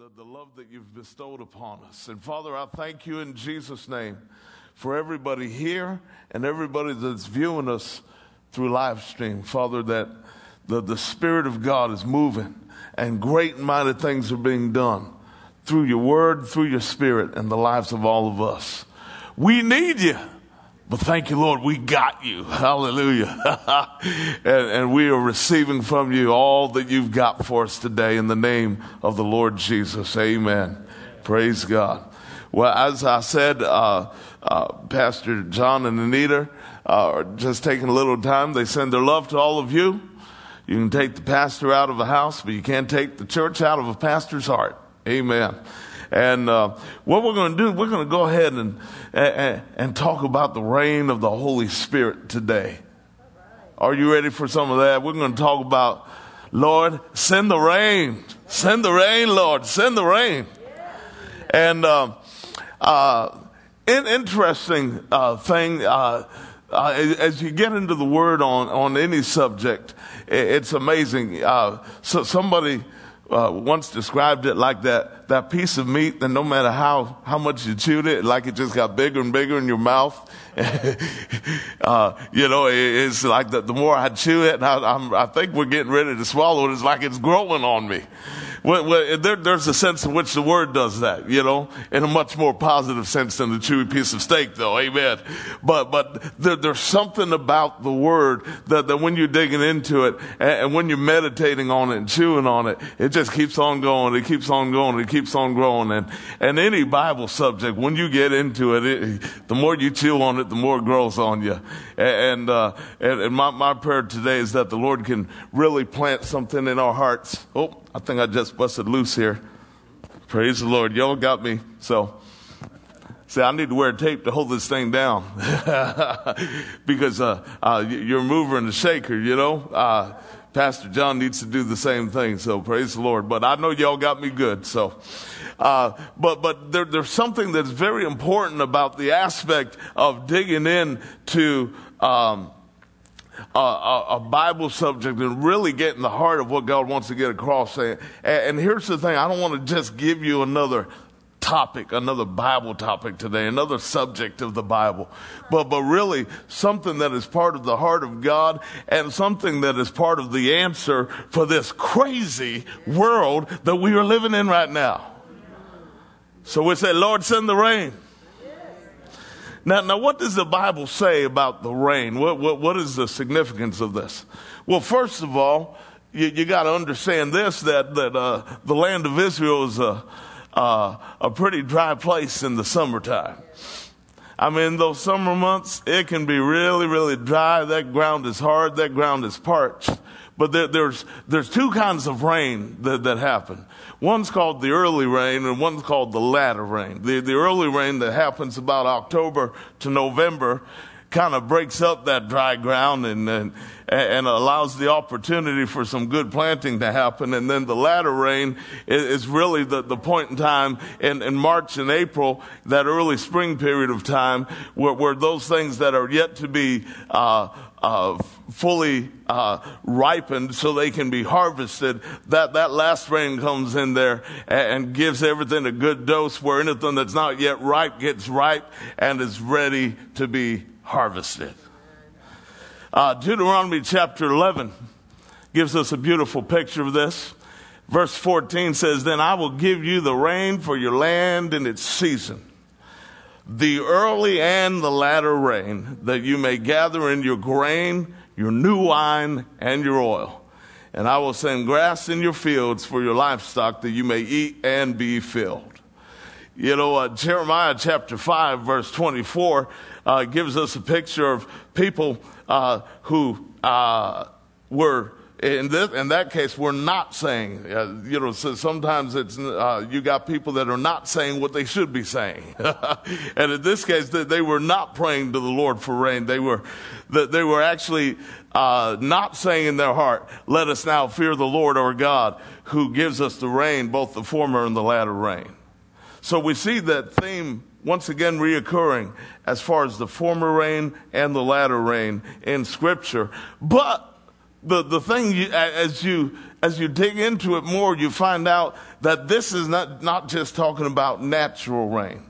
the, the love that you've bestowed upon us. And Father, I thank you in Jesus' name for everybody here and everybody that's viewing us through live stream. Father, that the, the Spirit of God is moving and great and mighty things are being done through your word, through your spirit, and the lives of all of us. We need you. But thank you, Lord, we got you. Hallelujah. and, and, we are receiving from you all that you've got for us today in the name of the Lord Jesus. Amen. Praise God. Well, as I said, uh, uh, Pastor John and Anita are just taking a little time. They send their love to all of you. You can take the pastor out of a house, but you can't take the church out of a pastor's heart. Amen. And uh, what we're going to do, we're going to go ahead and, and, and talk about the rain of the Holy Spirit today. Are you ready for some of that? We're going to talk about, Lord, send the rain. Send the rain, Lord. Send the rain. And uh, uh, an interesting uh, thing, uh, uh, as you get into the word on, on any subject, it's amazing. Uh, so somebody uh, once described it like that, that piece of meat that no matter how, how much you chewed it, like it just got bigger and bigger in your mouth. uh, you know, it, it's like the, the more I chew it, and I, I think we're getting ready to swallow it. It's like it's growing on me. Well, well, there, there's a sense in which the word does that, you know, in a much more positive sense than the chewy piece of steak, though. Amen. But, but there, there's something about the word that, that when you're digging into it and, and, when you're meditating on it and chewing on it, it just keeps on going. It keeps on going. It keeps on growing. And, and any Bible subject, when you get into it, it the more you chew on it, the more it grows on you. And, uh, and, and my, my prayer today is that the Lord can really plant something in our hearts. Oh, I think I just busted loose here. Praise the Lord. Y'all got me. So, see, I need to wear tape to hold this thing down because uh, uh, you're a mover and a shaker, you know. Uh, Pastor John needs to do the same thing. So praise the Lord. But I know y'all got me good. So, uh, but but there, there's something that's very important about the aspect of digging in to. Um, a, a, a, Bible subject and really get in the heart of what God wants to get across. And, and here's the thing I don't want to just give you another topic, another Bible topic today, another subject of the Bible, but, but really something that is part of the heart of God and something that is part of the answer for this crazy world that we are living in right now. So we say, Lord, send the rain. Now, now, what does the Bible say about the rain? What, what, what is the significance of this? Well, first of all, you, you got to understand this that, that uh, the land of Israel is a, uh, a pretty dry place in the summertime. I mean, those summer months, it can be really, really dry. That ground is hard. That ground is parched. But there, there's, there's two kinds of rain that, that happen. One's called the early rain and one's called the latter rain. The, the early rain that happens about October to November kind of breaks up that dry ground and, and, and allows the opportunity for some good planting to happen. And then the latter rain is really the, the point in time in, in March and April, that early spring period of time where, where those things that are yet to be, uh, uh, fully uh, ripened so they can be harvested, that, that last rain comes in there and, and, gives everything a good dose where anything that's not yet ripe gets ripe and is ready to be harvested. Uh, Deuteronomy chapter 11 gives us a beautiful picture of this. Verse 14 says, Then I will give you the rain for your land in its season the early and the latter rain, that you may gather in your grain, your new wine, and your oil. And I will send grass in your fields for your livestock, that you may eat and be filled. You know, uh, Jeremiah chapter 5, verse 24, uh, gives us a picture of people uh, who uh, were in, this, in that case, we're not saying, uh, you know, so sometimes it's, uh, you got people that are not saying what they should be saying. and in this case, they, were not praying to the Lord for rain. They were, they were actually, uh, not saying in their heart, let us now fear the Lord our God who gives us the rain, both the former and the latter rain. So we see that theme once again reoccurring as far as the former rain and the latter rain in scripture. But the, the thing you, as you as you dig into it more, you find out that this is not, not just talking about natural rain.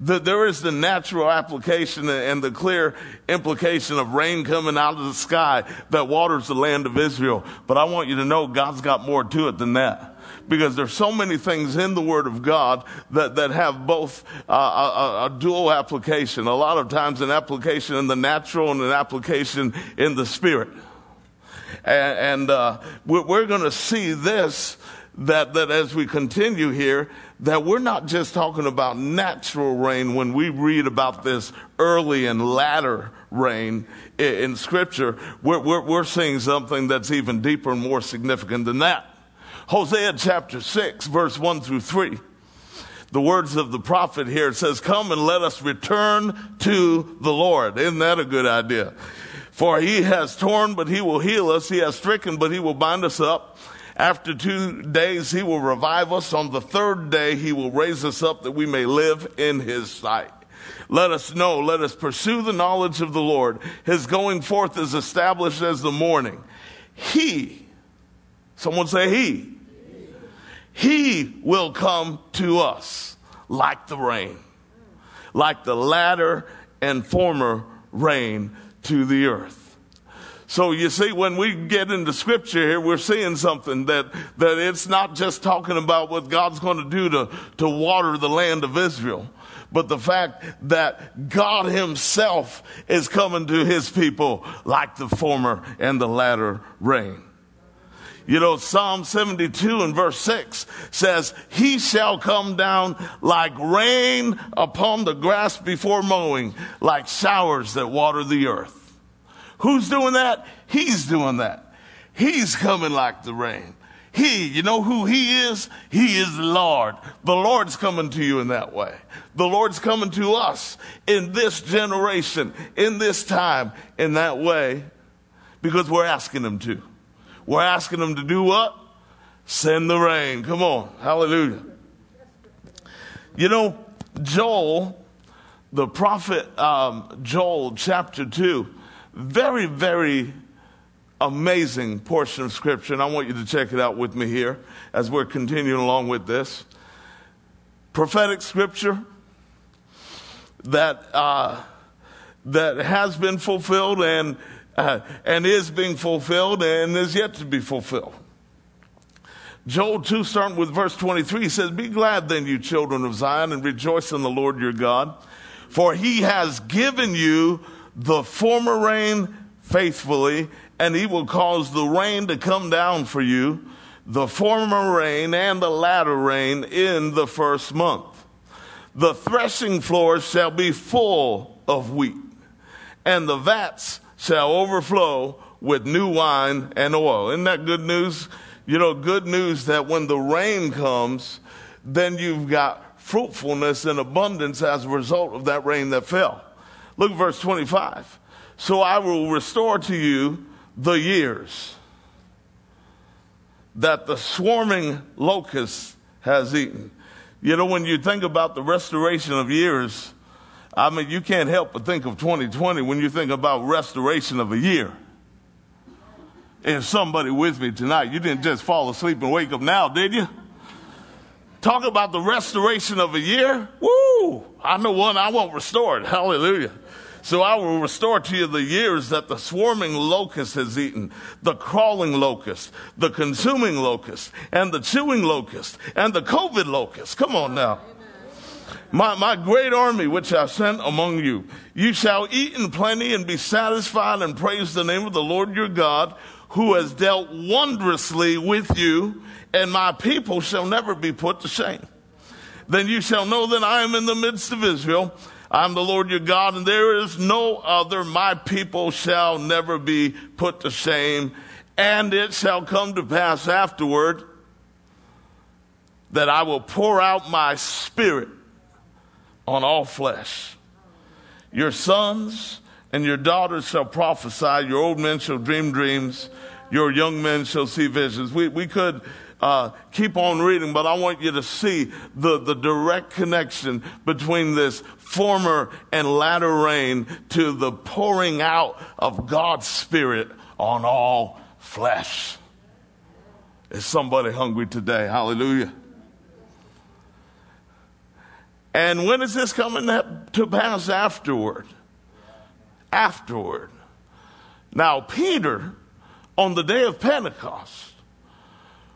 The, there is the natural application and the clear implication of rain coming out of the sky that waters the land of Israel. But I want you to know God's got more to it than that because there's so many things in the Word of God that, that have both uh, a, a, dual application. A lot of times an application in the natural and an application in the spirit. And, and uh, we're, we're going to see this that, that as we continue here, that we're not just talking about natural rain when we read about this early and latter rain in, Scripture. We're, we're, we're seeing something that's even deeper and more significant than that. Hosea chapter 6, verse 1 through 3. The words of the prophet here says, Come and let us return to the Lord. Isn't that a good idea? For he has torn, but he will heal us. He has stricken, but he will bind us up. After two days, he will revive us. On the third day, he will raise us up that we may live in his sight. Let us know, let us pursue the knowledge of the Lord. His going forth is established as the morning. He, someone say he, he will come to us like the rain, like the latter and former rain to the earth. So you see, when we get into scripture here, we're seeing something that, that it's not just talking about what God's going to do to, to water the land of Israel, but the fact that God himself is coming to his people like the former and the latter rain. You know, Psalm 72 and verse 6 says, He shall come down like rain upon the grass before mowing, like showers that water the earth. Who's doing that? He's doing that. He's coming like the rain. He, you know who He is? He is the Lord. The Lord's coming to you in that way. The Lord's coming to us in this generation, in this time, in that way, because we're asking Him to. We're asking them to do what? Send the rain. Come on. Hallelujah. You know, Joel, the prophet um, Joel, chapter 2, very, very amazing portion of scripture, and I want you to check it out with me here as we're continuing along with this. Prophetic scripture that, uh, that has been fulfilled and uh, and is being fulfilled and is yet to be fulfilled. Joel 2, starting with verse 23, says, Be glad then, you children of Zion, and rejoice in the Lord your God, for he has given you the former rain faithfully, and he will cause the rain to come down for you, the former rain and the latter rain in the first month. The threshing floors shall be full of wheat, and the vats shall overflow with new wine and oil. Isn't that good news? You know, good news that when the rain comes, then you've got fruitfulness and abundance as a result of that rain that fell. Look at verse 25. So I will restore to you the years that the swarming locust has eaten. You know, when you think about the restoration of years, I mean, you can't help but think of 2020 when you think about restoration of a year. Is somebody with me tonight? You didn't just fall asleep and wake up now, did you? Talk about the restoration of a year. Woo! I know one I want restored. Hallelujah. So I will restore to you the years that the swarming locust has eaten, the crawling locust, the consuming locust, and the chewing locust, and the COVID locust. Come on now my, my great army which I sent among you. You shall eat in plenty and be satisfied and praise the name of the Lord your God who has dealt wondrously with you and my people shall never be put to shame. Then you shall know that I am in the midst of Israel. I am the Lord your God and there is no other. My people shall never be put to shame. And it shall come to pass afterward that I will pour out my spirit on all flesh. Your sons and your daughters shall prophesy, your old men shall dream dreams, your young men shall see visions. We, we could uh, keep on reading, but I want you to see the, the direct connection between this former and latter rain to the pouring out of God's Spirit on all flesh. Is somebody hungry today? Hallelujah. And when is this coming to pass afterward? Afterward. Now, Peter, on the day of Pentecost,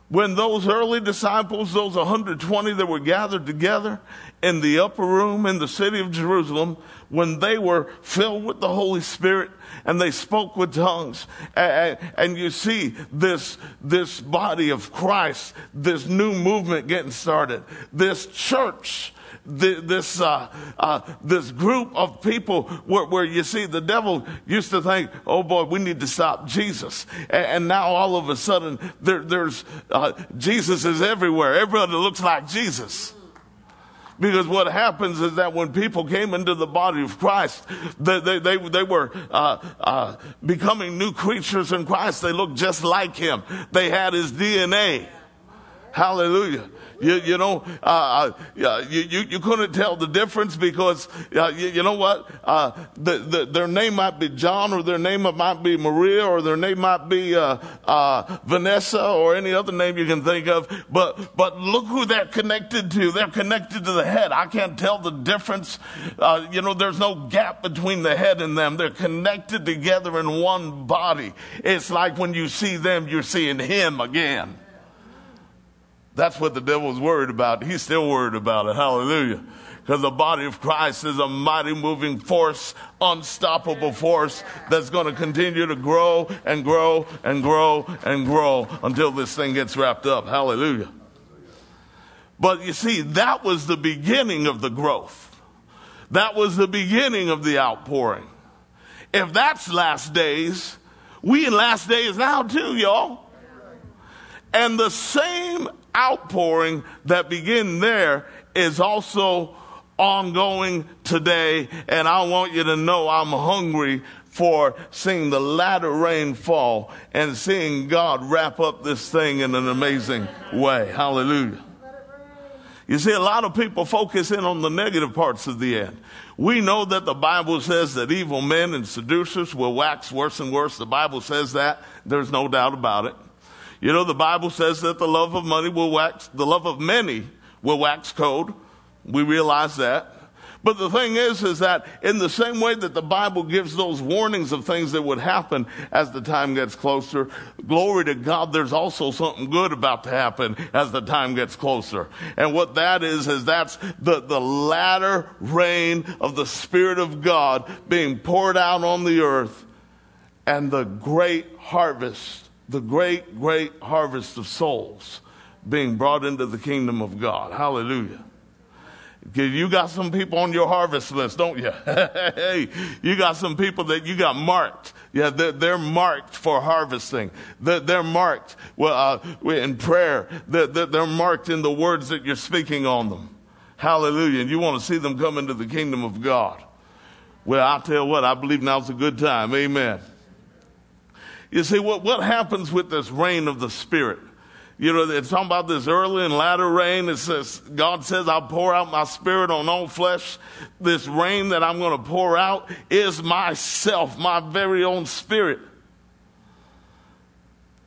when those early disciples, those 120 that were gathered together in the upper room in the city of Jerusalem, when they were filled with the Holy Spirit and they spoke with tongues, and, you see this, this body of Christ, this new movement getting started, this church this uh, uh, this group of people where, where, you see the devil used to think, oh boy, we need to stop Jesus, and, and now all of a sudden there, there's uh, Jesus is everywhere. Everybody looks like Jesus. Because what happens is that when people came into the body of Christ, they, they, they, they were uh, uh, becoming new creatures in Christ. They looked just like Him. They had His DNA. Hallelujah. You, you know, uh, uh, you, you, you, couldn't tell the difference because, uh, you, you, know what? Uh, the, the, their name might be John or their name might be Maria or their name might be uh, uh, Vanessa or any other name you can think of. But, but look who they're connected to. They're connected to the head. I can't tell the difference. you know, there's no gap between the head and them. They're connected together in one body. It's like when you see them, you're seeing him again. That's what the devil's worried about. He's still worried about it. Hallelujah. Because the body of Christ is a mighty moving force, unstoppable force that's going to continue to grow and grow and grow and grow until this thing gets wrapped up. Hallelujah. But you see, that was the beginning of the growth. That was the beginning of the outpouring. If that's last days, we in last days now too, y'all. And the same outpouring that begin there is also ongoing today. And I want you to know I'm hungry for seeing the latter rain fall and seeing God wrap up this thing in an amazing way. Hallelujah. You see, a lot of people focus in on the negative parts of the end. We know that the Bible says that evil men and seducers will wax worse and worse. The Bible says that. There's no doubt about it. You know, the Bible says that the love of money will wax, the love of many will wax cold. We realize that. But the thing is, is that in the same way that the Bible gives those warnings of things that would happen as the time gets closer, glory to God, there's also something good about to happen as the time gets closer. And what that is, is that's the, the latter rain of the Spirit of God being poured out on the earth and the great harvest the great, great harvest of souls being brought into the kingdom of God. Hallelujah. You got some people on your harvest list, don't you? hey, you got some people that you got marked. Yeah, they're, they're marked for harvesting. They're, they're marked well, uh, in prayer. They're, they're marked in the words that you're speaking on them. Hallelujah. And you want to see them come into the kingdom of God. Well, I'll tell you what, I believe now's a good time. Amen. You see, what, what happens with this rain of the Spirit? You know, it's talking about this early and latter rain. It says, God says, I'll pour out my spirit on all flesh. This rain that I'm going to pour out is myself, my very own spirit.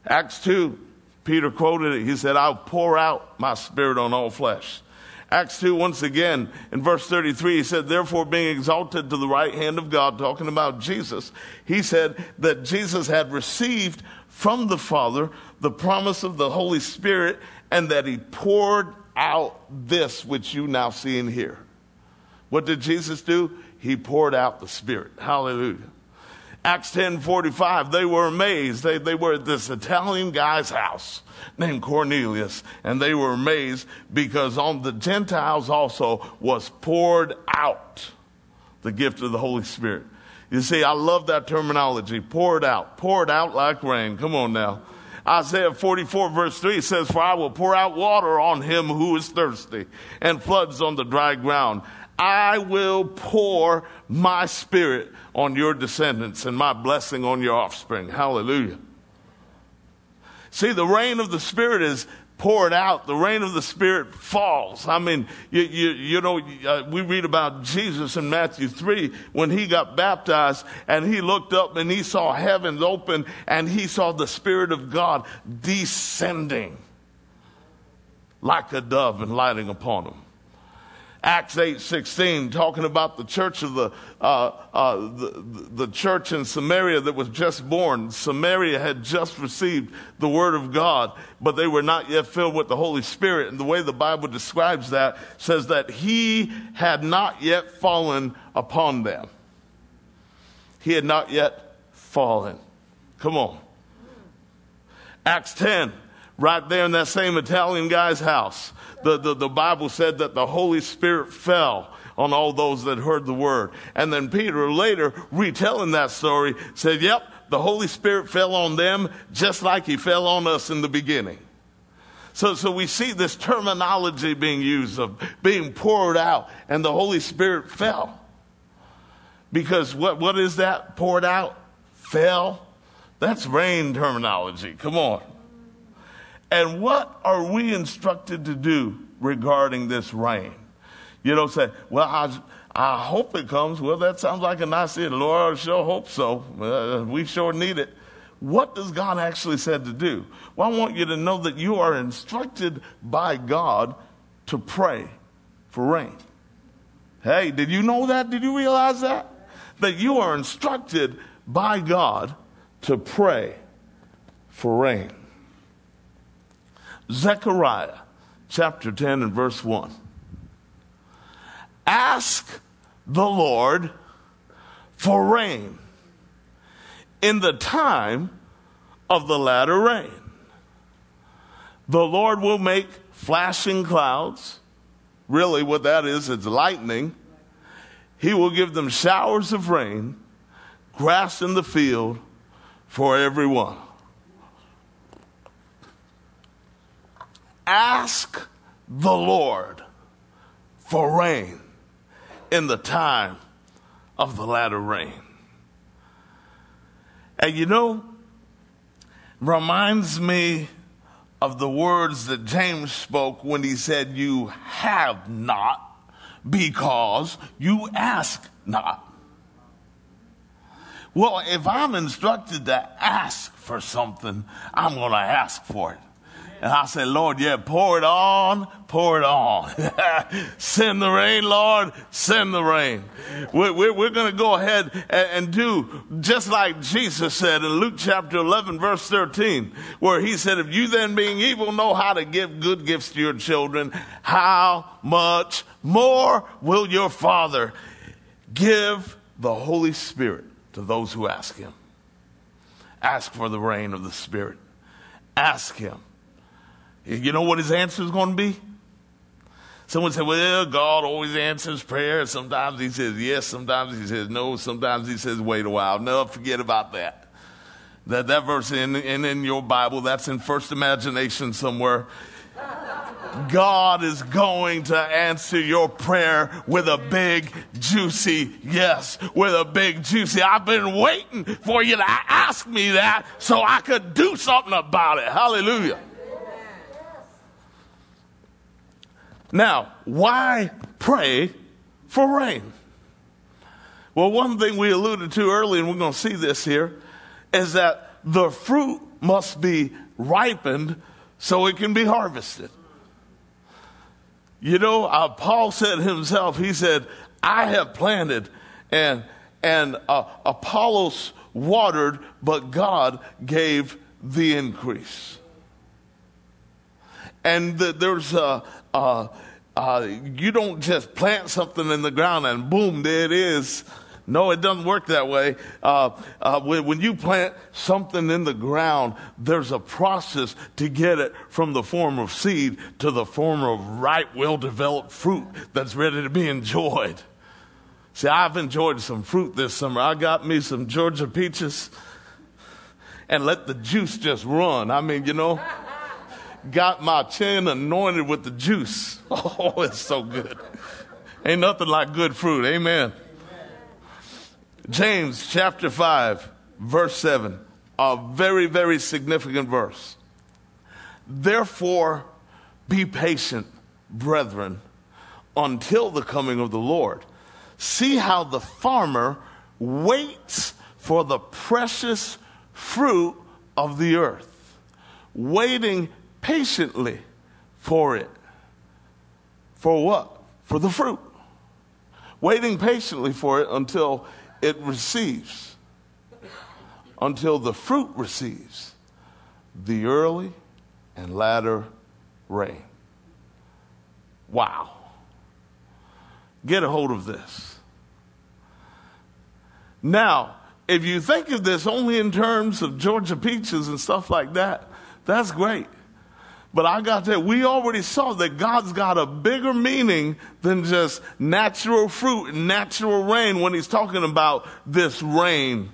Acts 2, Peter quoted it. He said, I'll pour out my spirit on all flesh. Acts 2, once again, in verse 33, he said, Therefore, being exalted to the right hand of God, talking about Jesus, he said that Jesus had received from the Father the promise of the Holy Spirit and that he poured out this which you now see and hear. What did Jesus do? He poured out the Spirit. Hallelujah. Acts 10 45, they were amazed. They, they were at this Italian guy's house named Cornelius, and they were amazed because on the Gentiles also was poured out the gift of the Holy Spirit. You see, I love that terminology poured out, poured out like rain. Come on now. Isaiah 44 verse 3 says, For I will pour out water on him who is thirsty and floods on the dry ground. I will pour my spirit on your descendants and my blessing on your offspring. Hallelujah. See, the rain of the Spirit is poured out, the rain of the Spirit falls. I mean, you, you, you know, uh, we read about Jesus in Matthew 3 when he got baptized and he looked up and he saw heavens open and he saw the Spirit of God descending like a dove and lighting upon him. Acts 8 16, talking about the church of the, uh, uh, the, the church in Samaria that was just born. Samaria had just received the word of God, but they were not yet filled with the Holy Spirit. And the way the Bible describes that says that he had not yet fallen upon them. He had not yet fallen. Come on. Acts 10, right there in that same Italian guy's house the, the, the Bible said that the Holy Spirit fell on all those that heard the word. And then Peter later, retelling that story, said, Yep, the Holy Spirit fell on them just like he fell on us in the beginning. So, so we see this terminology being used of being poured out, and the Holy Spirit fell. Because what, what is that? Poured out? Fell? That's rain terminology. Come on. And what are we instructed to do regarding this rain? You don't say, well, I, I hope it comes. Well, that sounds like a nice thing. Lord, I sure hope so. Uh, we sure need it. What does God actually said to do? Well, I want you to know that you are instructed by God to pray for rain. Hey, did you know that? Did you realize that? That you are instructed by God to pray for rain. Zechariah chapter 10 and verse 1. Ask the Lord for rain in the time of the latter rain. The Lord will make flashing clouds. Really, what that is, it's lightning. He will give them showers of rain, grass in the field for everyone. Ask the Lord for rain in the time of the latter rain. And you know, reminds me of the words that James spoke when he said, You have not because you ask not. Well, if I'm instructed to ask for something, I'm going to ask for it. And I said, Lord, yeah, pour it on, pour it on. send the rain, Lord, send the rain. We're, we're, we're going to go ahead and, and, do just like Jesus said in Luke chapter 11, verse 13, where he said, If you then being evil know how to give good gifts to your children, how much more will your Father give the Holy Spirit to those who ask him? Ask for the rain of the Spirit. Ask him you know what his answer is going to be? Someone said, well, God always answers prayer. Sometimes he says yes, sometimes he says no, sometimes he says wait a while. Never forget about that. That, that verse in, in, in your Bible, that's in first imagination somewhere. God is going to answer your prayer with a big, juicy yes, with a big, juicy. I've been waiting for you to ask me that so I could do something about it. Hallelujah. Now, why pray for rain? Well, one thing we alluded to earlier, and we're going to see this here, is that the fruit must be ripened so it can be harvested. You know, uh, Paul said himself, he said, I have planted and, and uh, Apollos watered, but God gave the increase. And the, there's a, uh, uh, you don't just plant something in the ground and boom, there it is. No, it doesn't work that way. Uh, uh, when, when, you plant something in the ground, there's a process to get it from the form of seed to the form of ripe, well developed fruit that's ready to be enjoyed. See, I've enjoyed some fruit this summer. I got me some Georgia peaches and let the juice just run. I mean, you know got my chin anointed with the juice. Oh, it's so good. Ain't nothing like good fruit. Amen. James chapter 5, verse 7, a very, very significant verse. Therefore, Be patient, brethren, until the coming of the Lord. See how the farmer waits for the precious fruit of the earth, waiting patiently for it. For what? For the fruit. Waiting patiently for it until it receives, until the fruit receives the early and latter rain. Wow. Get a hold of this. Now, if you think of this only in terms of Georgia peaches and stuff like that, that's great. But I got that we already saw that God's got a bigger meaning than just natural fruit and natural rain when he's talking about this rain.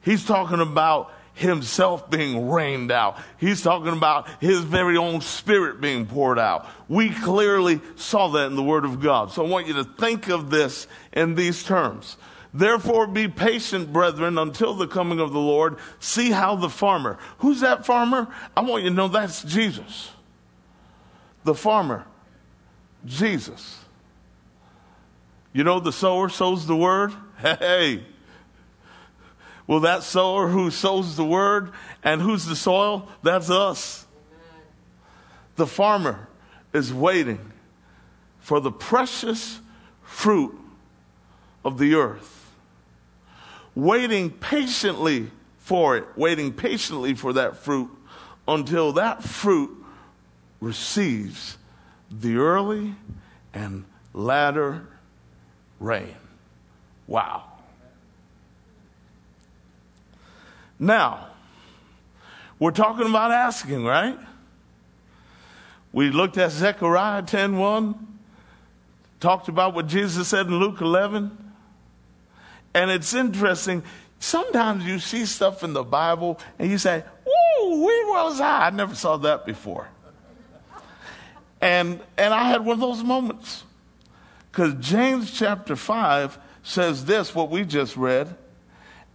He's talking about himself being rained out. He's talking about his very own spirit being poured out. We clearly saw that in the Word of God. So I want you to think of this in these terms. Therefore, be patient, brethren, until the coming of the Lord. See how the farmer. Who's that farmer? I want you to know that's Jesus. The farmer, Jesus. You know, the sower sows the word. Hey, well, that sower who sows the word and who's the soil? That's us. The farmer is waiting for the precious fruit of the earth, waiting patiently for it, waiting patiently for that fruit until that fruit receives the early and latter rain. Wow. Now, we're talking about asking, right? We looked at Zechariah 10:1, talked about what Jesus said in Luke 11. And it's interesting, sometimes you see stuff in the Bible and you say, "Whoa, where was I? I never saw that before." And and I had one of those moments. Cuz James chapter 5 says this what we just read.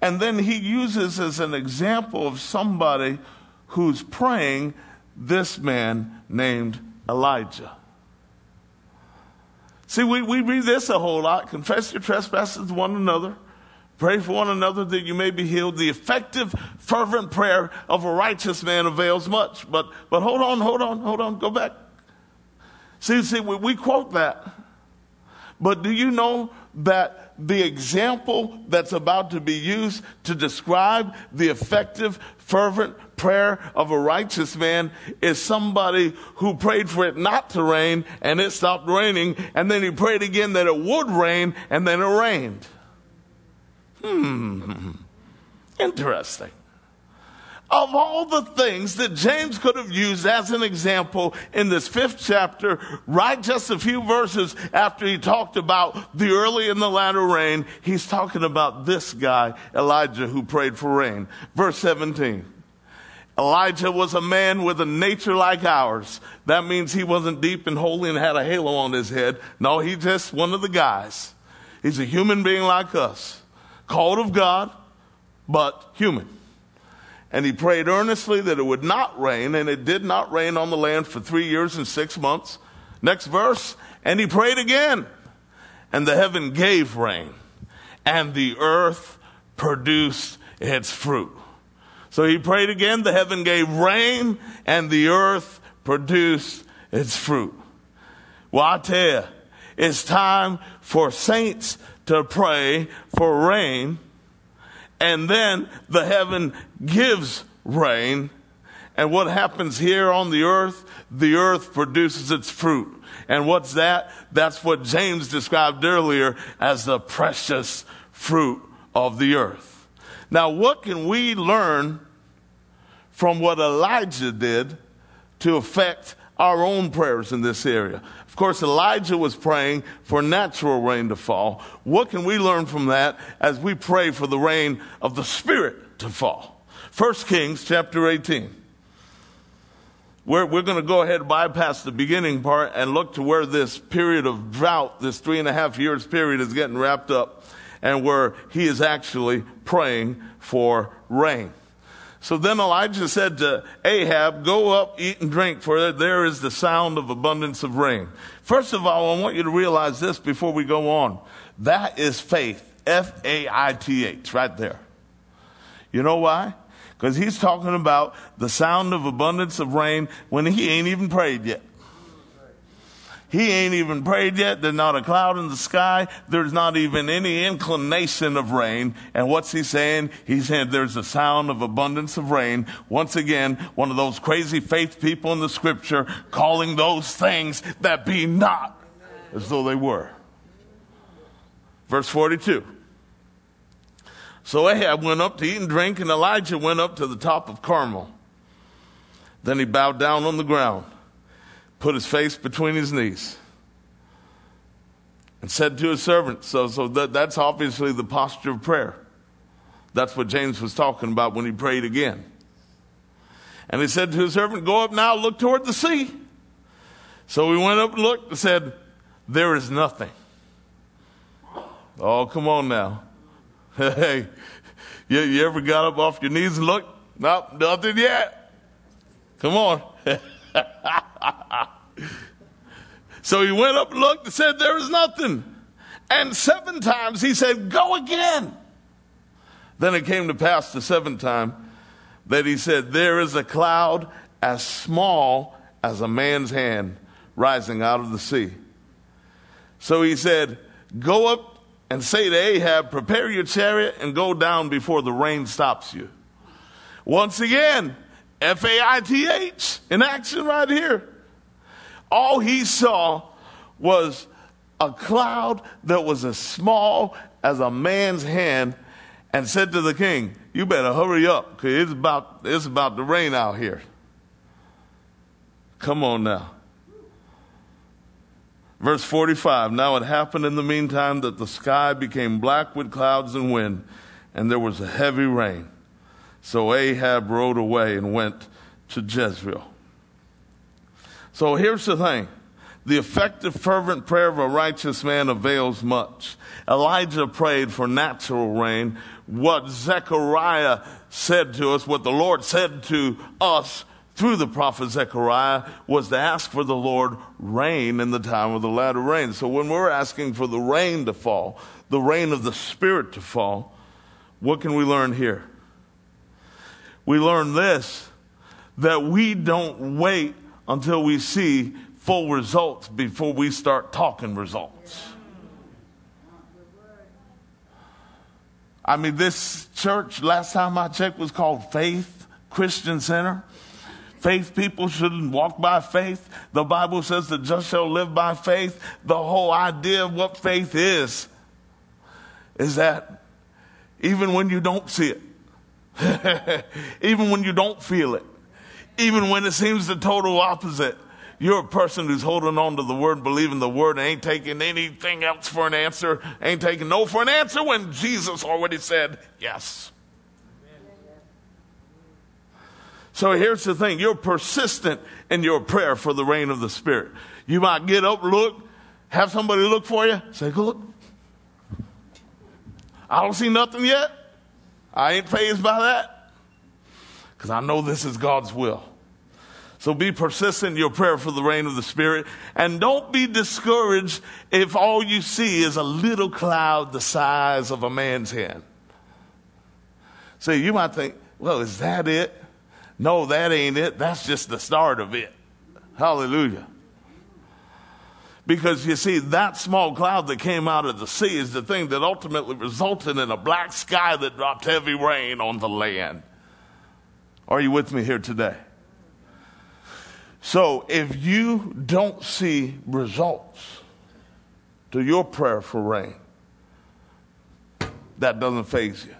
And then he uses as an example of somebody who's praying this man named Elijah. See, we, we read this a whole lot. Confess your trespasses to one another. Pray for one another that you may be healed. The effective, fervent prayer of a righteous man avails much. But, but hold on, hold on, hold on, go back. See, see, we, we quote that. But do you know that the example that's about to be used to describe the effective, fervent prayer of a righteous man is somebody who prayed for it not to rain and it stopped raining, and then he prayed again that it would rain and then it rained. Hmm. Interesting of all the things that James could have used as an example in this fifth chapter, right just a few verses after he talked about the early and the latter rain, he's talking about this guy, Elijah, who prayed for rain. Verse 17. Elijah was a man with a nature like ours. That means he wasn't deep and holy and had a halo on his head. No, he's just one of the guys. He's a human being like us, called of God, but human. And he prayed earnestly that it would not rain, and it did not rain on the land for three years and six months. Next verse, and he prayed again, and the heaven gave rain, and the earth produced its fruit. So he prayed again, the heaven gave rain, and the earth produced its fruit. Well, I tell you, it's time for saints to pray for rain and then the heaven gives rain. And what happens here on the earth? The earth produces its fruit. And what's that? That's what James described earlier as the precious fruit of the earth. Now, what can we learn from what Elijah did to affect our own prayers in this area? Course, Elijah was praying for natural rain to fall. What can we learn from that as we pray for the rain of the Spirit to fall? 1 Kings chapter 18. We're, we're going to go ahead and bypass the beginning part and look to where this period of drought, this three and a half years period, is getting wrapped up and where he is actually praying for rain. So then Elijah said to Ahab, Go up, eat and drink, for there is the sound of abundance of rain. First of all, I want you to realize this before we go on. That is faith. F A I T H, right there. You know why? Because he's talking about the sound of abundance of rain when he ain't even prayed yet. He ain't even prayed yet. There's not a cloud in the sky. There's not even any inclination of rain. And what's he saying? He's saying there's a sound of abundance of rain. Once again, one of those crazy faith people in the scripture calling those things that be not as though they were. Verse 42. So Ahab went up to eat and drink, and Elijah went up to the top of Carmel. Then he bowed down on the ground put his face between his knees and said to his servant, so, so that, that's obviously the posture of prayer. That's what James was talking about when he prayed again. And he said to his servant, Go up now, look toward the sea. So he went up and looked and said, There is nothing. Oh, come on now. Hey, you, you ever got up off your knees and looked? Nope, nothing yet. Come on. so he went up and looked and said, There is nothing. And seven times he said, Go again. Then it came to pass the seventh time that he said, There is a cloud as small as a man's hand rising out of the sea. So he said, Go up and say to Ahab, Prepare your chariot and go down before the rain stops you. Once again, F A I T H in action right here. All he saw was a cloud that was as small as a man's hand and said to the king, You better hurry up because it's about, it's about to rain out here. Come on now. Verse 45 Now it happened in the meantime that the sky became black with clouds and wind, and there was a heavy rain. So Ahab rode away and went to Jezreel. So here's the thing. The effective, fervent prayer of a righteous man avails much. Elijah prayed for natural rain. What Zechariah said to us, what the Lord said to us through the prophet Zechariah was to ask for the Lord rain in the time of the latter rain. So when we're asking for the rain to fall, the rain of the Spirit to fall, what can we learn here? We learn this that we don't wait until we see full results before we start talking results. I mean, this church, last time I checked, was called Faith Christian Center. Faith people shouldn't walk by faith. The Bible says the just shall live by faith. The whole idea of what faith is, is that even when you don't see it, even when you don't feel it, even when it seems the total opposite, you're a person who's holding on to the word, believing the word, and ain't taking anything else for an answer, ain't taking no for an answer when Jesus already said yes. So here's the thing you're persistent in your prayer for the rain of the Spirit. You might get up, look, have somebody look for you, say, Look, I don't see nothing yet. I ain't fazed by that because I know this is God's will. So be persistent in your prayer for the rain of the Spirit. And don't be discouraged if all you see is a little cloud the size of a man's hand. See, you might think, well, is that it? No, that ain't it. That's just the start of it. Hallelujah. Because you see, that small cloud that came out of the sea is the thing that ultimately resulted in a black sky that dropped heavy rain on the land. Are you with me here today? So if you don't see results to your prayer for rain, that doesn't faze you.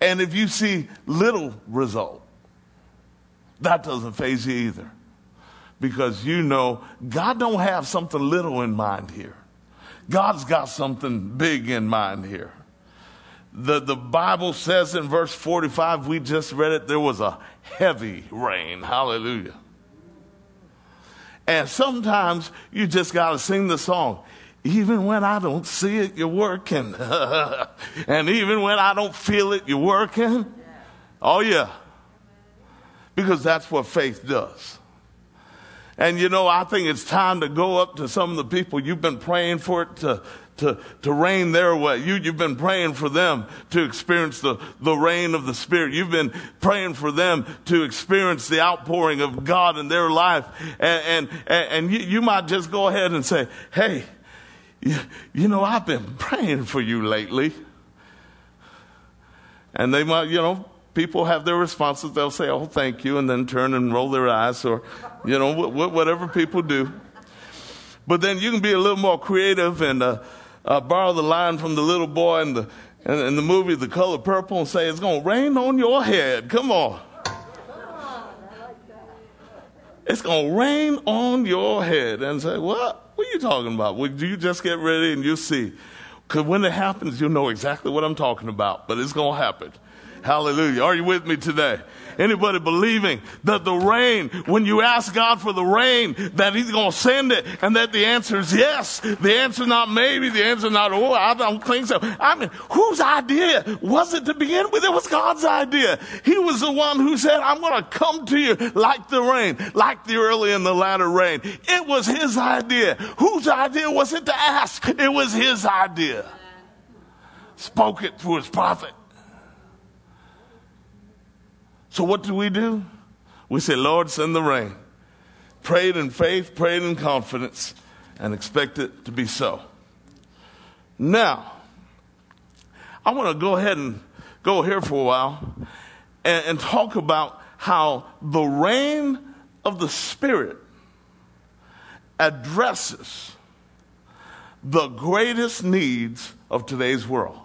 And if you see little result, that doesn't faze you either. Because you know God don't have something little in mind here. God's got something big in mind here. The, the Bible says in verse 45, we just read it, there was a heavy rain. Hallelujah. And sometimes you just got to sing the song. Even when I don't see it, you're working. and even when I don't feel it, you're working. Oh, yeah. Because that's what faith does. And you know, I think it's time to go up to some of the people you've been praying for it to, to, to rain their way. You, you've been praying for them to experience the, the rain of the Spirit. You've been praying for them to experience the outpouring of God in their life. And, and, and you, you might just go ahead and say, Hey, you, you know, I've been praying for you lately. And they might, you know, people have their responses. They'll say, Oh, thank you, and then turn and roll their eyes, or, you know, whatever people do. But then you can be a little more creative and, uh, uh, borrow the line from the little boy in the, in, in the movie The Color Purple and say, It's going to rain on your head. Come on. It's going to rain on your head. And say, What? What are you talking about? Well, you just get ready and you'll see. Because when it happens, you'll know exactly what I'm talking about. But it's going to happen. Hallelujah. Are you with me today? Anybody believing that the rain, when you ask God for the rain, that He's going to send it and that the answer is yes. The answer not maybe. The answer not, oh, I don't think so. I mean, whose idea was it to begin with? It was God's idea. He was the one who said, I'm going to come to you like the rain, like the early and the latter rain. It was His idea. Whose idea was it to ask? It was His idea. Spoke it through His prophet. So what do we do? We say, Lord, send the rain. Prayed in faith, prayed in confidence, and expect it to be so. Now, I want to go ahead and go here for a while and, and talk about how the rain of the Spirit addresses the greatest needs of today's world.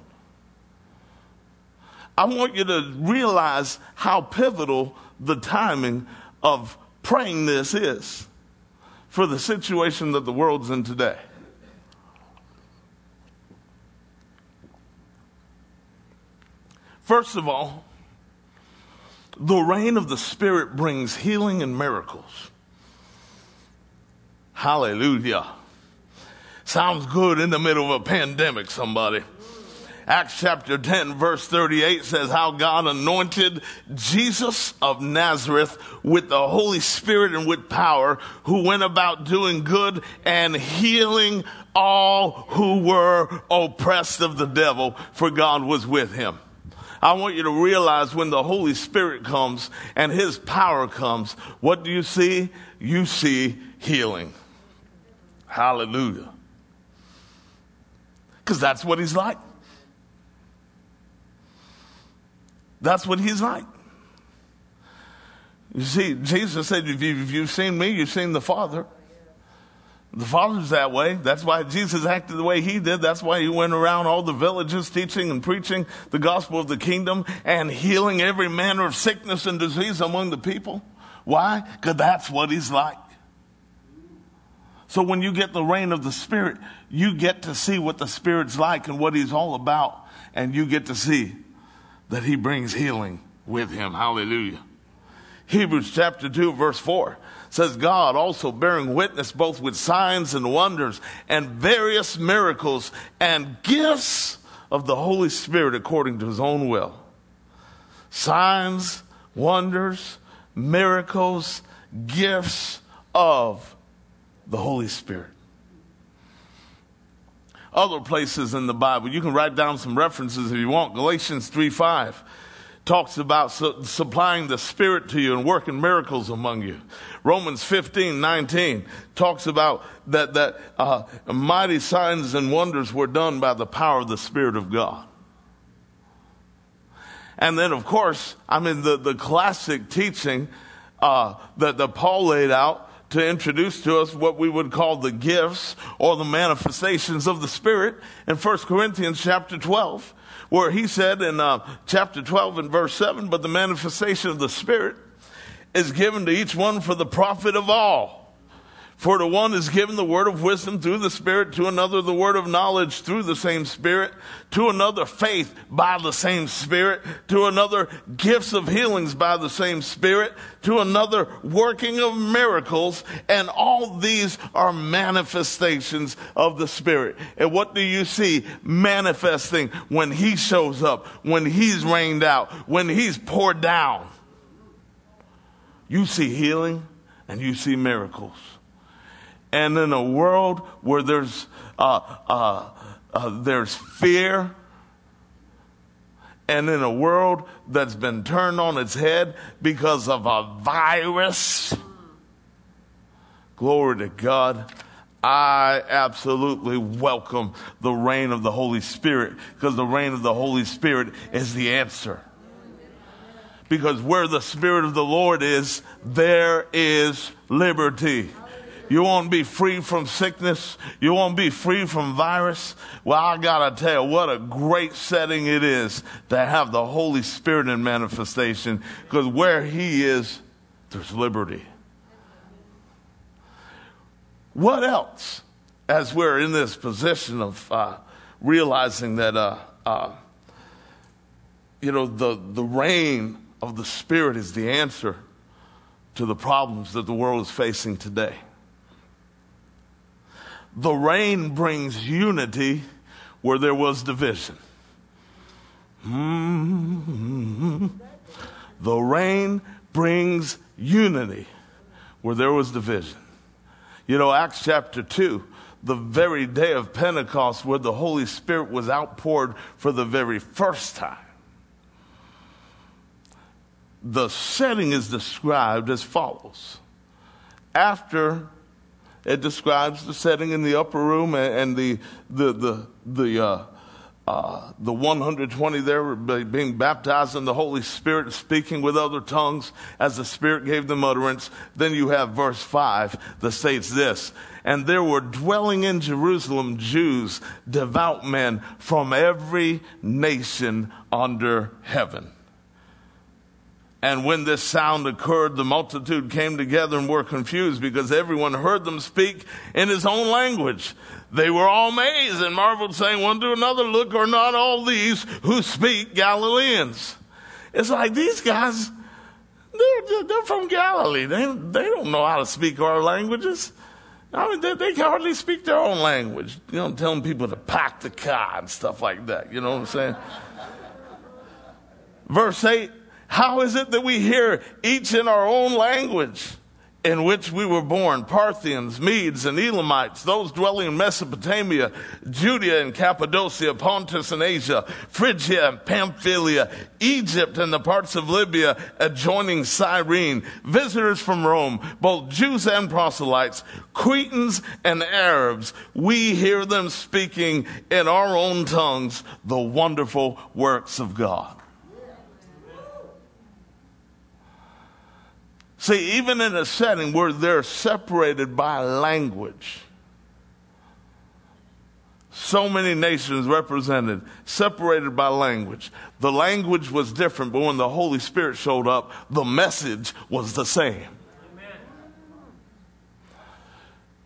I want you to realize how pivotal the timing of praying this is for the situation that the world's in today. First of all, the rain of the Spirit brings healing and miracles. Hallelujah. Sounds good in the middle of a pandemic, somebody. Acts chapter 10 verse 38 says how God anointed Jesus of Nazareth with the Holy Spirit and with power who went about doing good and healing all who were oppressed of the devil for God was with him. I want you to realize when the Holy Spirit comes and His power comes, what do you see? You see healing. Hallelujah. Because that's what He's like. That's what he's like. You see, Jesus said, if, you, have seen me, you've seen the Father. The Father's that way. That's why Jesus acted the way he did. That's why he went around all the villages teaching and preaching the gospel of the kingdom and healing every manner of sickness and disease among the people. Why? Because that's what he's like. So when you get the rain of the Spirit, you get to see what the Spirit's like and what he's all about. And you get to see that he brings healing with him. Hallelujah. Hebrews chapter 2 verse 4 says God also bearing witness both with signs and wonders and various miracles and gifts of the Holy Spirit according to his own will. Signs, wonders, miracles, gifts of the Holy Spirit other places in the Bible. You can write down some references if you want. Galatians 3 5 talks about su- supplying the Spirit to you and working miracles among you. Romans 15 19 talks about that, that uh, mighty signs and wonders were done by the power of the Spirit of God. And then, of course, I mean, the, the classic teaching uh, that, that Paul laid out to introduce to us what we would call the gifts or the manifestations of the Spirit in 1 Corinthians chapter 12, where he said in uh, chapter 12 and verse 7, but the manifestation of the Spirit is given to each one for the profit of all. For to one is given the word of wisdom through the Spirit, to another the word of knowledge through the same Spirit, to another faith by the same Spirit, to another gifts of healings by the same Spirit, to another working of miracles, and all these are manifestations of the Spirit. And what do you see manifesting when He shows up, when He's rained out, when He's poured down? You see healing and you see miracles. And in a world where there's, uh, uh, uh, there's fear, and in a world that's been turned on its head because of a virus, glory to God. I absolutely welcome the rain of the Holy Spirit because the rain of the Holy Spirit is the answer. Because where the Spirit of the Lord is, there is liberty. You won't be free from sickness. You won't be free from virus. Well, I got to tell you, what a great setting it is to have the Holy Spirit in manifestation because where He is, there's liberty. What else? As we're in this position of uh, realizing that, uh, uh, you know, the, the rain of the Spirit is the answer to the problems that the world is facing today. The rain brings unity where there was division. Mm-hmm. The rain brings unity where there was division. You know, Acts chapter 2, the very day of Pentecost, where the Holy Spirit was outpoured for the very first time. The setting is described as follows. After it describes the setting in the upper room and, the, the, the, the, uh, uh, the 120 there being baptized in the Holy Spirit, speaking with other tongues as the Spirit gave them utterance. Then you have verse 5 that states this And there were dwelling in Jerusalem Jews, devout men from every nation under heaven. And when this sound occurred, the multitude came together and were confused because everyone heard them speak in his own language. They were all amazed and marveled, saying one to another, Look, are not all these who speak Galileans? It's like these guys, they're, they're from Galilee. They, they don't know how to speak our languages. I mean, they, they can hardly speak their own language. You know, telling people to pack the car and stuff like that. You know what I'm saying? Verse 8 how is it that we hear each in our own language in which we were born? Parthians, Medes, and Elamites, those dwelling in Mesopotamia, Judea and Cappadocia, Pontus and Asia, Phrygia and Pamphylia, Egypt and the parts of Libya adjoining Cyrene, visitors from Rome, both Jews and proselytes, Cretans and Arabs, we hear them speaking in our own tongues the wonderful works of God. See, even in a setting where they're separated by language, so many nations represented, separated by language. The language was different, but when the Holy Spirit showed up, the message was the same. Amen.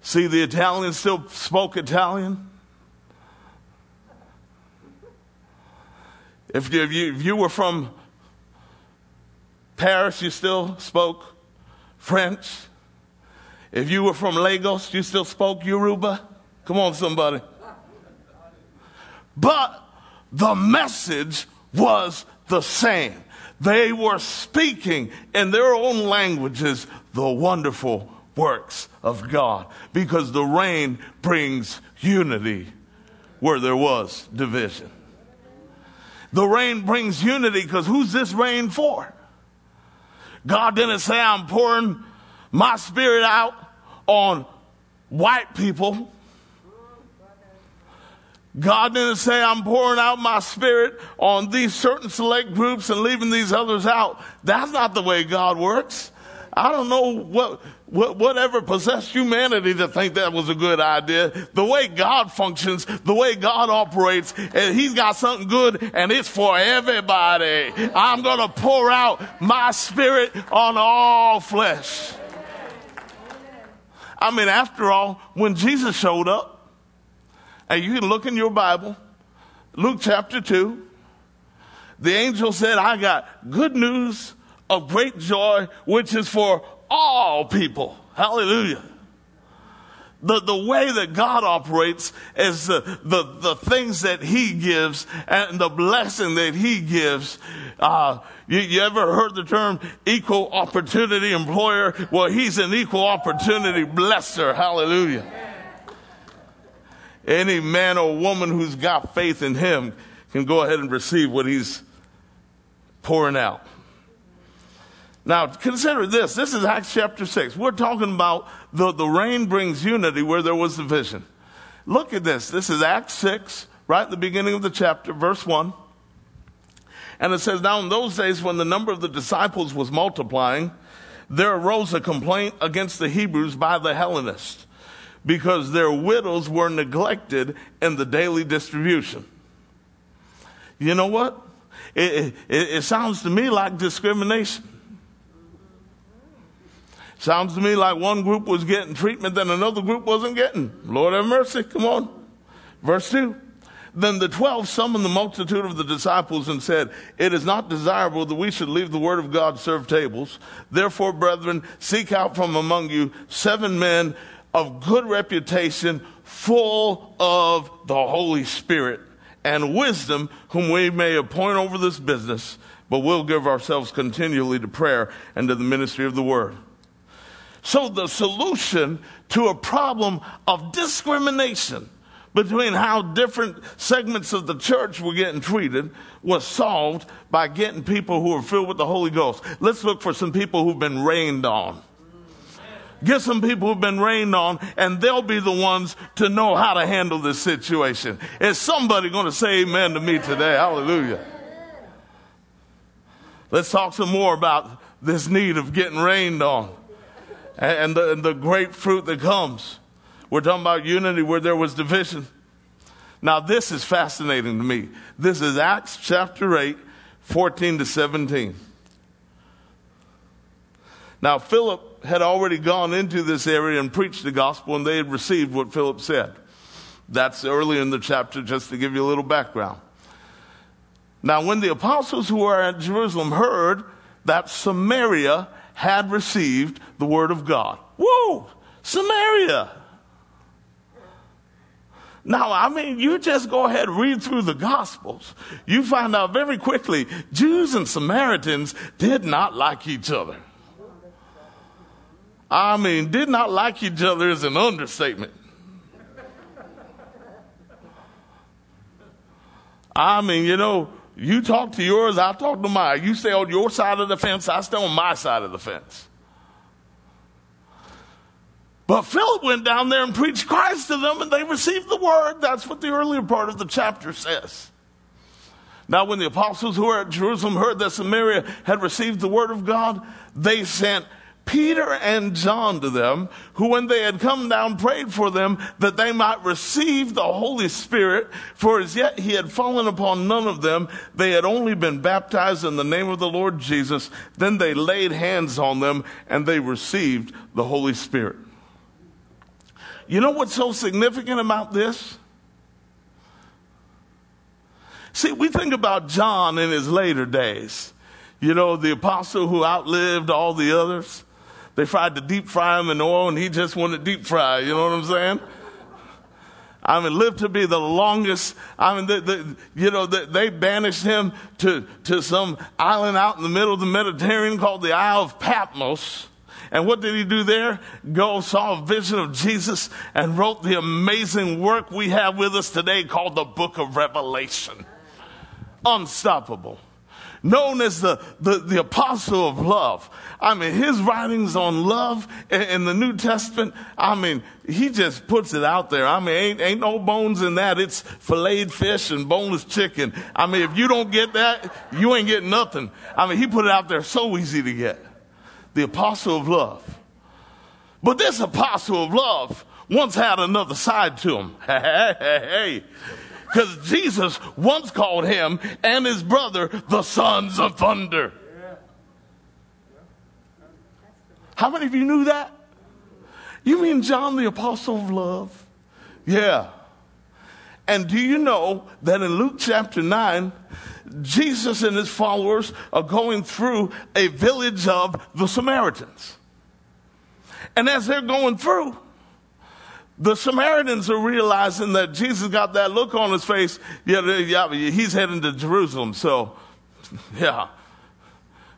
See, the Italians still spoke Italian. If you, if you, if you were from Paris, you still spoke French. If you were from Lagos, you still spoke Yoruba. Come on, somebody. But the message was the same. They were speaking in their own languages the wonderful works of God because the rain brings unity where there was division. The rain brings unity because who's this rain for? God didn't say, I'm pouring my spirit out on white people. God didn't say, I'm pouring out my spirit on these certain select groups and leaving these others out. That's not the way God works. I don't know what, whatever possessed humanity to think that was a good idea. The way God functions, the way God operates, and He's got something good and it's for everybody. I'm going to pour out my spirit on all flesh. I mean, after all, when Jesus showed up, and you can look in your Bible, Luke chapter 2, the angel said, I got good news of great joy, which is for all people. Hallelujah the, the way that God operates is the, the, the things that He gives and the blessing that He gives. Uh, you, you ever heard the term equal opportunity employer? Well, He's an equal opportunity blesser. Hallelujah. Any man or woman who's got faith in Him can go ahead and receive what He's pouring out. Now, consider this. This is Acts chapter 6. We're talking about the, the rain brings unity where there was division. Look at this. This is Acts 6, right at the beginning of the chapter, verse 1. And it says, Now in those days when the number of the disciples was multiplying, there arose a complaint against the Hebrews by the Hellenists because their widows were neglected in the daily distribution. You know what? It, it, it sounds to me like discrimination. Sounds to me like one group was getting treatment that another group wasn't getting. Lord have mercy. Come on. Verse 2. Then the twelve summoned the multitude of the disciples and said, It is not desirable that we should leave the word of God serve tables. Therefore, brethren, seek out from among you seven men of good reputation, full of the Holy Spirit and wisdom, whom we may appoint over this business, but we'll give ourselves continually to prayer and to the ministry of the word. So the solution to a problem of discrimination between how different segments of the church were getting treated was solved by getting people who are filled with the Holy Ghost. Let's look for some people who've been rained on. Get some people who've been rained on, and they'll be the ones to know how to handle this situation. Is somebody going to say amen to me today? Hallelujah. Let's talk some more about this need of getting rained on and the, and the great fruit that comes. We're talking about unity where there was division. Now, this is fascinating to me. This is Acts chapter 8, 14 to 17. Now, Philip had already gone into this area and preached the gospel, and they had received what Philip said. That's early in the chapter, just to give you a little background. Now, when the apostles who were at Jerusalem heard that Samaria had received the word of God. Whoa, Samaria. Now, I mean, you just go ahead and read through the Gospels. You find out very quickly Jews and Samaritans did not like each other. I mean, did not like each other is an understatement. I mean, you know, you talk to yours, I talk to mine. You stay on your side of the fence, I stay on my side of the fence. But Philip went down there and preached Christ to them, and they received the word. That's what the earlier part of the chapter says. Now, when the apostles who were at Jerusalem heard that Samaria had received the word of God, they sent Peter and John to them, who when they had come down prayed for them that they might receive the Holy Spirit, for as yet he had fallen upon none of them. They had only been baptized in the name of the Lord Jesus. Then they laid hands on them and they received the Holy Spirit. You know what's so significant about this? See, we think about John in his later days. You know, the apostle who outlived all the others. They tried to deep fry him in oil and he just wanted deep fry. You know what I'm saying? I mean, lived to be the longest. I mean, the, the, you know, the, they banished him to, to some island out in the middle of the Mediterranean called the Isle of Patmos. And what did he do there? Go saw a vision of Jesus and wrote the amazing work we have with us today called the book of Revelation. Unstoppable known as the, the, the, apostle of love. I mean, his writings on love in, in, the New Testament, I mean, he just puts it out there. I mean, ain't, ain't no bones in that. It's filleted fish and boneless chicken. I mean, if you don't get that, you ain't getting nothing. I mean, he put it out there so easy to get. The apostle of love. But this apostle of love once had another side to him. Hey, hey, hey. Because Jesus once called him and his brother the sons of thunder. How many of you knew that? You mean John the Apostle of Love? Yeah. And do you know that in Luke chapter 9, Jesus and his followers are going through a village of the Samaritans. And as they're going through, the Samaritans are realizing that Jesus got that look on his face. Yeah, yeah, he's heading to Jerusalem. So, yeah,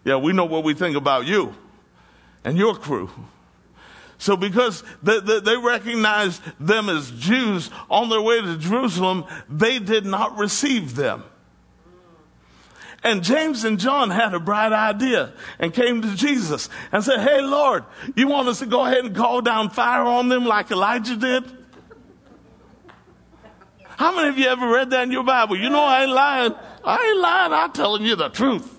yeah, we know what we think about you and your crew. So, because they, they, they, recognized them as Jews on their way to Jerusalem, they did not receive them. And James and John had a bright idea and came to Jesus and said, Hey, Lord, you want us to go ahead and call down fire on them like Elijah did? How many of you ever read that in your Bible? You know, I ain't lying. I ain't lying. I'm telling you the truth.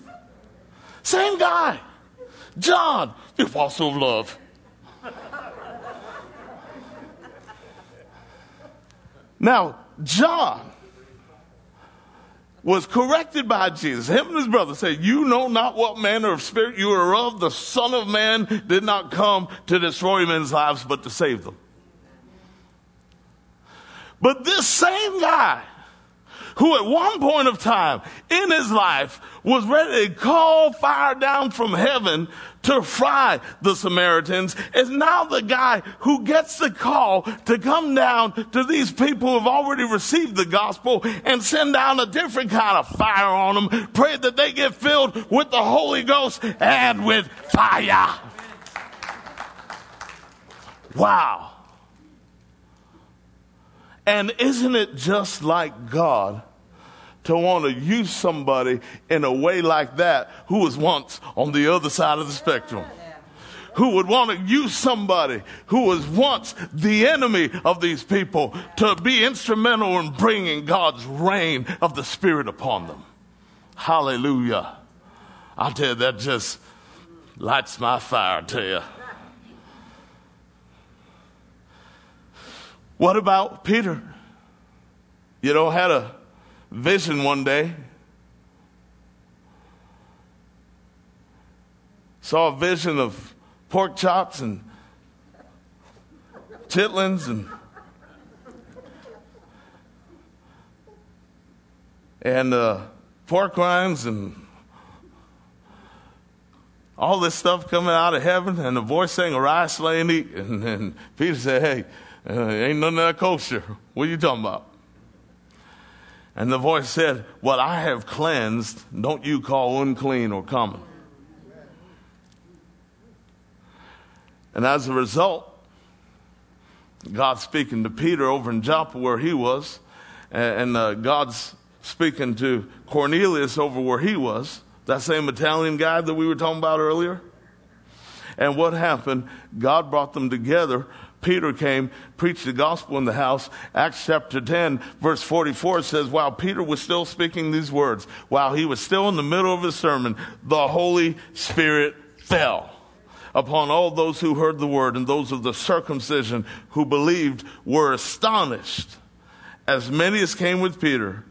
Same guy. John, the apostle of love. Now, John was corrected by Jesus. Him and his brother said, You know not what manner of spirit you are of. The Son of Man did not come to destroy men's lives, but to save them. But this same guy, who at one point of time in his life was ready to call fire down from heaven to fry the Samaritans is now the guy who gets the call to come down to these people who have already received the gospel and send down a different kind of fire on them. Pray that they get filled with the Holy Ghost and with fire. Wow. And isn't it just like God to want to use somebody in a way like that who was once on the other side of the spectrum. Who would want to use somebody who was once the enemy of these people to be instrumental in bringing God's rain of the Spirit upon them. Hallelujah. I tell you, that just lights my fire, I tell you. What about Peter? You know, had a vision one day. Saw a vision of pork chops and chitlins and and uh, pork rinds and all this stuff coming out of heaven, and the voice saying, "Arise, slay and eat." And, and Peter said, "Hey, uh, ain't none of that kosher. What are you talking about?" And the voice said, What I have cleansed, don't you call unclean or common. And as a result, God's speaking to Peter over in Joppa where he was, and uh, God's speaking to Cornelius over where he was, that same Italian guy that we were talking about earlier. And what happened? God brought them together Peter came, preached the gospel in the house. Acts chapter 10, verse 44 says, While Peter was still speaking these words, while he was still in the middle of his sermon, the Holy Spirit fell upon all those who heard the word, and those of the circumcision who believed were astonished, as many as came with Peter,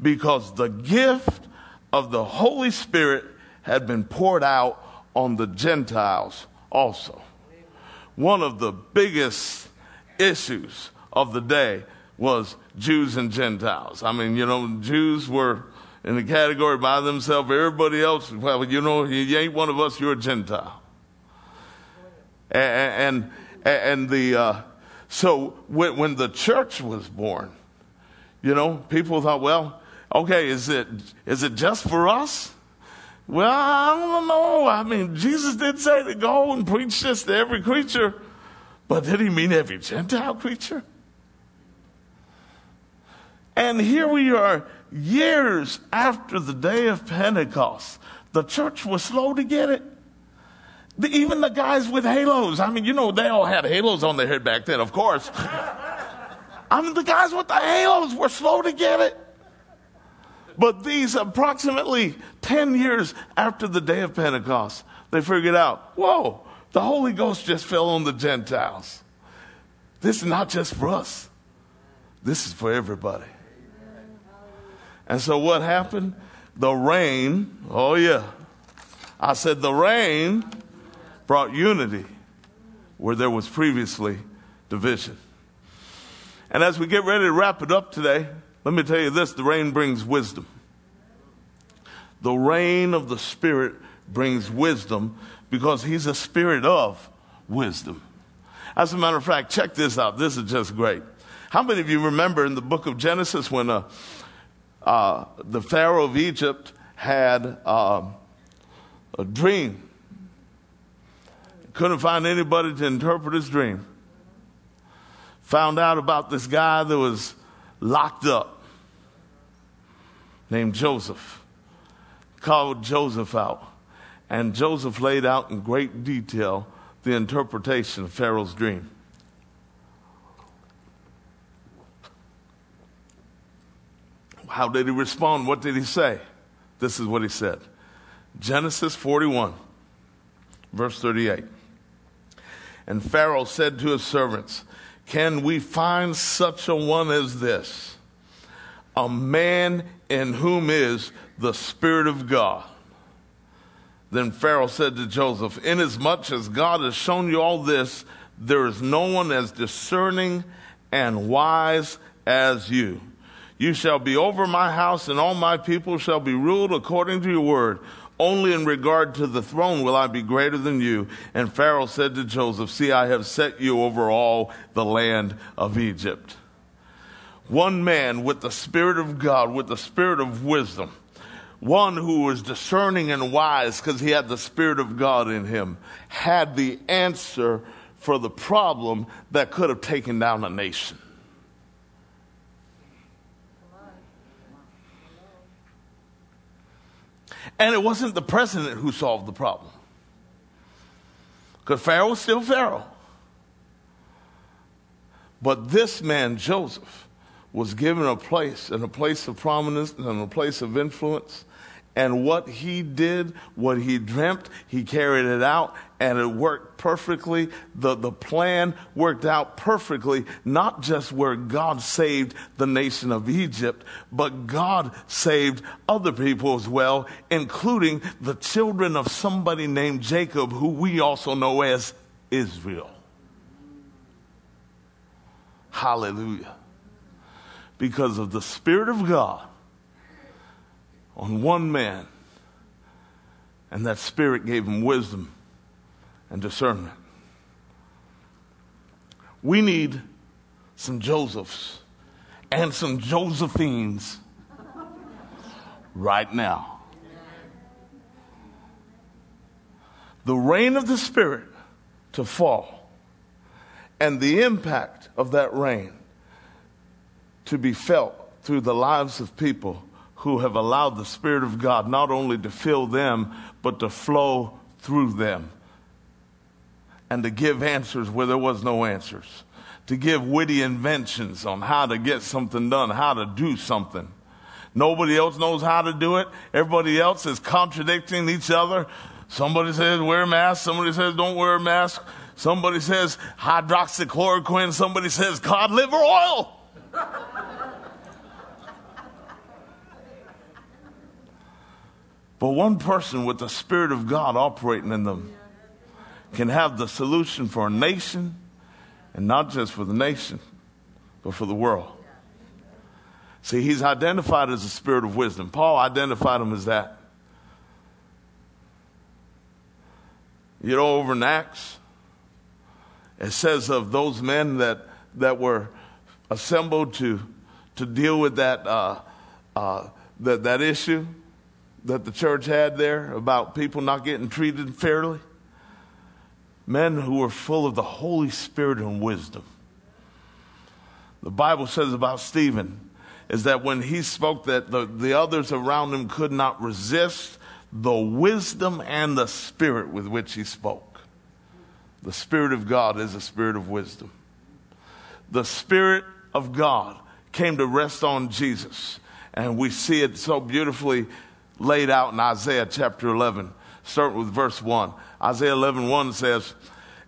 because the gift of the Holy Spirit had been poured out on the Gentiles also one of the biggest issues of the day was Jews and Gentiles. I mean, you know, Jews were in the category by themselves. Everybody else, well, you know, you ain't one of us, you're a Gentile. And, and, and the, uh, so when, when the church was born, you know, people thought, well, okay, is it, is it just for us? Well, I don't know. I mean, Jesus did say to go and preach this to every creature, but did he mean every Gentile creature? And here we are, years after the day of Pentecost. The church was slow to get it. The, even the guys with halos, I mean, you know, they all had halos on their head back then, of course. I mean, the guys with the halos were slow to get it. But these approximately 10 years after the day of Pentecost, they figured out, whoa, the Holy Ghost just fell on the Gentiles. This is not just for us. This is for everybody. And so what happened? The rain, oh yeah. I said the rain brought unity where there was previously division. And as we get ready to wrap it up today, let me tell you this the rain brings wisdom. The rain of the Spirit brings wisdom because He's a spirit of wisdom. As a matter of fact, check this out. This is just great. How many of you remember in the book of Genesis when uh, uh, the Pharaoh of Egypt had uh, a dream? Couldn't find anybody to interpret his dream. Found out about this guy that was locked up named Joseph. Called Joseph out. And Joseph laid out in great detail the interpretation of Pharaoh's dream. How did he respond? What did he say? This is what he said Genesis 41, verse 38. And Pharaoh said to his servants, Can we find such a one as this? A man in whom is the Spirit of God. Then Pharaoh said to Joseph, Inasmuch as God has shown you all this, there is no one as discerning and wise as you. You shall be over my house, and all my people shall be ruled according to your word. Only in regard to the throne will I be greater than you. And Pharaoh said to Joseph, See, I have set you over all the land of Egypt. One man with the Spirit of God, with the Spirit of wisdom one who was discerning and wise because he had the Spirit of God in him, had the answer for the problem that could have taken down a nation. And it wasn't the president who solved the problem. Because Pharaoh was still Pharaoh. But this man, Joseph, was given a place and a place of prominence and a place of influence and what he did, what he dreamt, he carried it out, and it worked perfectly. The, the plan worked out perfectly, not just where God saved the nation of Egypt, but God saved other people as well, including the children of somebody named Jacob, who we also know as Israel. Hallelujah. Because of the Spirit of God on one man, and that Spirit gave him wisdom and discernment. We need some Josephs and some Josephines right now. The rain of the Spirit to fall and the impact of that rain to be felt through the lives of people who have allowed the Spirit of God not only to fill them, but to flow through them and to give answers where there was no answers, to give witty inventions on how to get something done, how to do something. Nobody else knows how to do it. Everybody else is contradicting each other. Somebody says wear a mask. Somebody says don't wear a mask. Somebody says hydroxychloroquine. Somebody says cod liver oil. But one person with the Spirit of God operating in them can have the solution for a nation, and not just for the nation, but for the world. See, he's identified as a spirit of wisdom. Paul identified him as that. You know, over in Acts, it says of those men that, that were assembled to, to deal with that, uh, uh, that, that issue that the church had there about people not getting treated fairly? Men who were full of the Holy Spirit and wisdom. The Bible says about Stephen is that when he spoke that the, the others around him could not resist the wisdom and the spirit with which he spoke. The Spirit of God is a spirit of wisdom. The Spirit of God came to rest on Jesus. And we see it so beautifully laid out in Isaiah chapter 11, starting with verse 1. Isaiah 11, 1 says,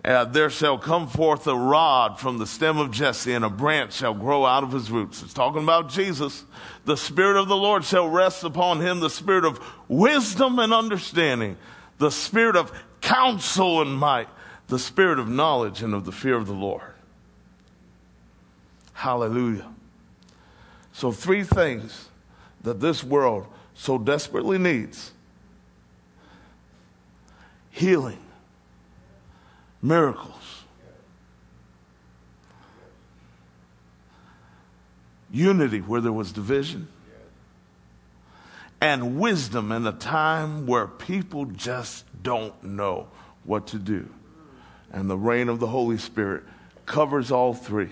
uh, There shall come forth a rod from the stem of Jesse, and a branch shall grow out of his roots. It's talking about Jesus. The Spirit of the Lord shall rest upon him, the Spirit of wisdom and understanding, the Spirit of counsel and might, the spirit of knowledge and of the fear of the Lord. Hallelujah. So, three things that this world so desperately needs. Healing, miracles, unity where there was division, and wisdom in a time where people just don't know what to do. And the rain of the Holy Spirit covers all three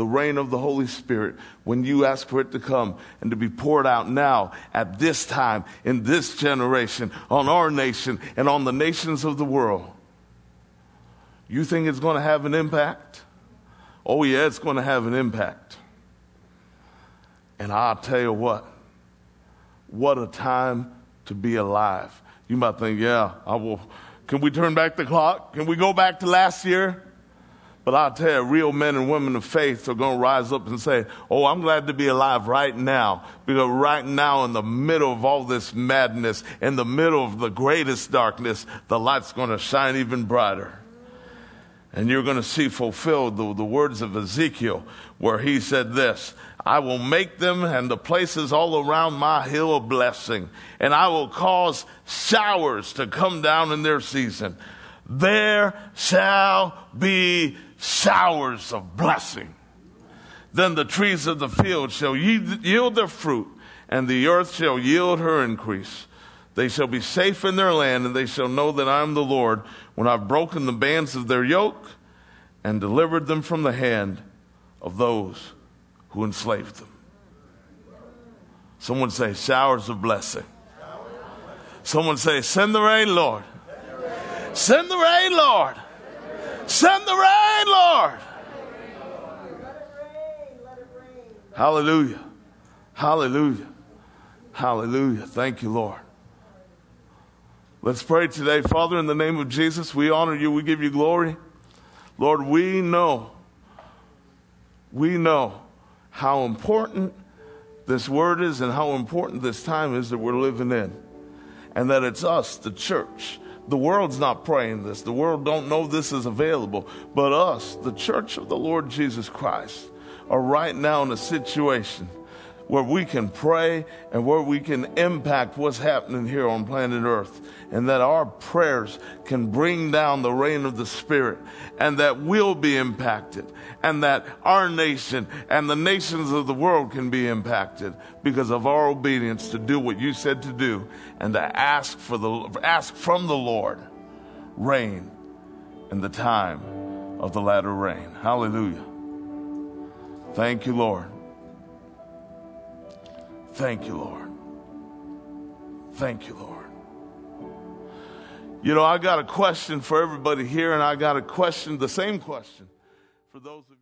the rain of the Holy Spirit when you ask for it to come and to be poured out now at this time in this generation on our nation and on the nations of the world. You think it's going to have an impact? Oh, yeah, it's going to have an impact. And I'll tell you what, what a time to be alive. You might think, yeah, I will. Can we turn back the clock? Can we go back to last year? But I'll tell you, real men and women of faith are going to rise up and say, Oh, I'm glad to be alive right now. Because right now, in the middle of all this madness, in the middle of the greatest darkness, the light's going to shine even brighter. And you're going to see fulfilled the, the words of Ezekiel, where he said this I will make them and the places all around my hill a blessing, and I will cause showers to come down in their season. There shall be showers of blessing. Then the trees of the field shall yield their fruit, and the earth shall yield her increase. They shall be safe in their land, and they shall know that I am the Lord when I've broken the bands of their yoke and delivered them from the hand of those who enslaved them. Someone say, showers of blessing. Someone say, send the rain, Lord. Send the rain, Lord. Send the rain, Lord. Hallelujah. Hallelujah. Hallelujah. Thank you, Lord. Let's pray today. Father, in the name of Jesus, we honor you. We give you glory. Lord, we know, we know how important this word is and how important this time is that we're living in. And that it's us, the church, the world's not praying this. The world don't know this is available. But us, the church of the Lord Jesus Christ, are right now in a situation where we can pray and where we can impact what's happening here on planet Earth, and that our prayers can bring down the rain of the Spirit, and that we'll be impacted, and that our nation and the nations of the world can be impacted because of our obedience to do what you said to do and to ask for the ask from the Lord rain in the time of the latter rain. Hallelujah. Thank you, Lord. Thank you, Lord. Thank you, Lord. You know, I got a question for everybody here, and I got a question, the same question for those of.